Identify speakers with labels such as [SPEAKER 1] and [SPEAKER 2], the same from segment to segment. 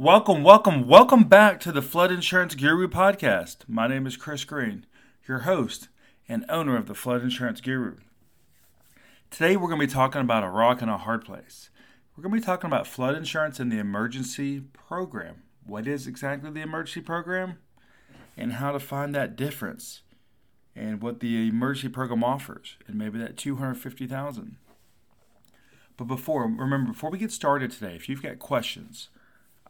[SPEAKER 1] Welcome, welcome, welcome back to the Flood Insurance Guru podcast. My name is Chris Green, your host and owner of the Flood Insurance Guru. Today we're going to be talking about a rock and a hard place. We're going to be talking about flood insurance and the emergency program. What is exactly the emergency program and how to find that difference and what the emergency program offers and maybe that 250,000. But before, remember before we get started today, if you've got questions,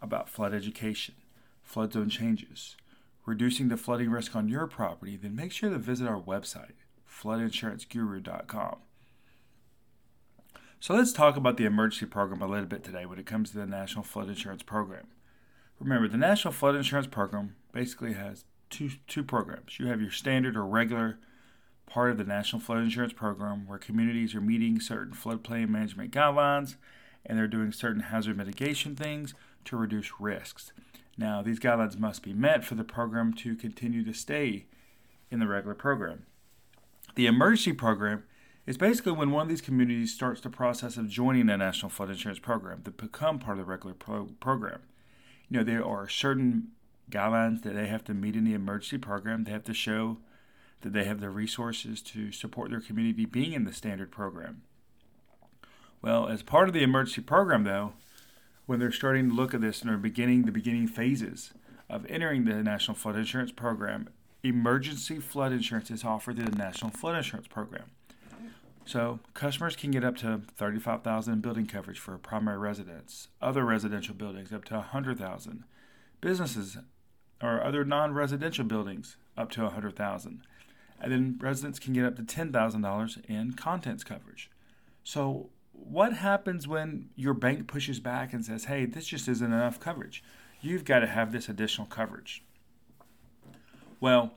[SPEAKER 1] about flood education, flood zone changes, reducing the flooding risk on your property, then make sure to visit our website, floodinsuranceguru.com. So let's talk about the emergency program a little bit today when it comes to the National Flood Insurance Program. Remember, the National Flood Insurance Program basically has two, two programs. You have your standard or regular part of the National Flood Insurance Program where communities are meeting certain floodplain management guidelines and they're doing certain hazard mitigation things to reduce risks. Now, these guidelines must be met for the program to continue to stay in the regular program. The emergency program is basically when one of these communities starts the process of joining a national flood insurance program to become part of the regular pro- program. You know, there are certain guidelines that they have to meet in the emergency program. They have to show that they have the resources to support their community being in the standard program. Well, as part of the emergency program, though, when they're starting to look at this and are beginning the beginning phases of entering the National Flood Insurance Program, emergency flood insurance is offered through the National Flood Insurance Program. So customers can get up to 35,000 in building coverage for a primary residence, other residential buildings up to 100,000, businesses or other non-residential buildings up to 100,000. And then residents can get up to $10,000 in contents coverage. So what happens when your bank pushes back and says, hey, this just isn't enough coverage? You've got to have this additional coverage. Well,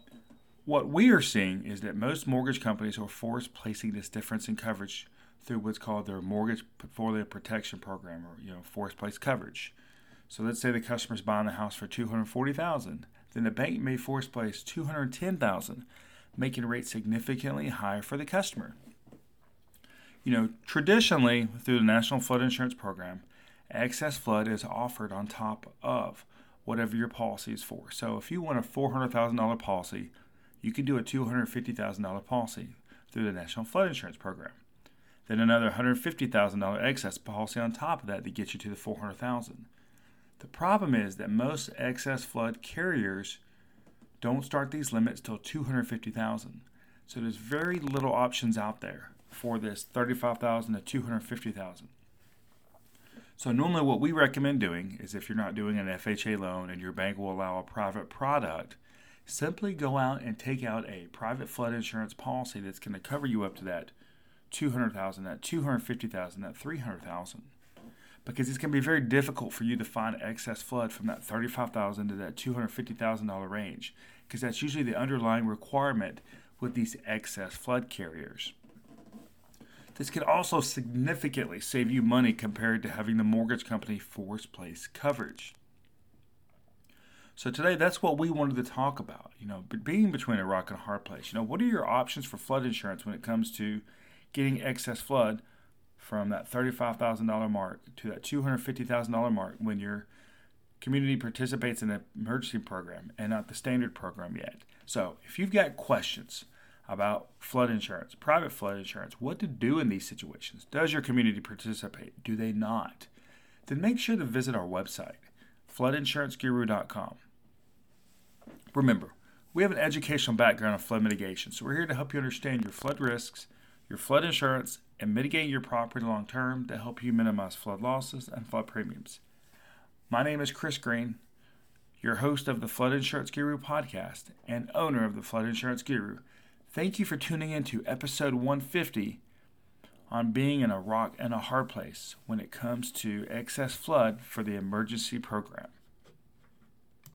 [SPEAKER 1] what we are seeing is that most mortgage companies are forced placing this difference in coverage through what's called their mortgage portfolio protection program or you know forced place coverage. So let's say the customer's buying a house for 240,000, then the bank may force place 210,000, making rates significantly higher for the customer you know, traditionally through the National Flood Insurance Program, excess flood is offered on top of whatever your policy is for. So if you want a $400,000 policy, you can do a $250,000 policy through the National Flood Insurance Program. Then another $150,000 excess policy on top of that to get you to the 400,000. The problem is that most excess flood carriers don't start these limits till 250,000, So there's very little options out there for this 35,000 to 250,000. So normally what we recommend doing is if you're not doing an FHA loan and your bank will allow a private product, simply go out and take out a private flood insurance policy that's going to cover you up to that 200,000, that 250,000, that 300,000. Because it's going to be very difficult for you to find excess flood from that 35,000 to that $250,000 range because that's usually the underlying requirement with these excess flood carriers. This can also significantly save you money compared to having the mortgage company force place coverage. So today, that's what we wanted to talk about. You know, being between a rock and a hard place. You know, what are your options for flood insurance when it comes to getting excess flood from that thirty-five thousand dollar mark to that two hundred fifty thousand dollar mark when your community participates in an emergency program and not the standard program yet? So, if you've got questions about flood insurance, private flood insurance, what to do in these situations. Does your community participate? Do they not? Then make sure to visit our website, floodinsuranceguru.com. Remember, we have an educational background in flood mitigation, so we're here to help you understand your flood risks, your flood insurance, and mitigate your property long term to help you minimize flood losses and flood premiums. My name is Chris Green, your host of the Flood Insurance Guru podcast and owner of the Flood Insurance Guru. Thank you for tuning in to episode 150 on being in a rock and a hard place when it comes to excess flood for the emergency program.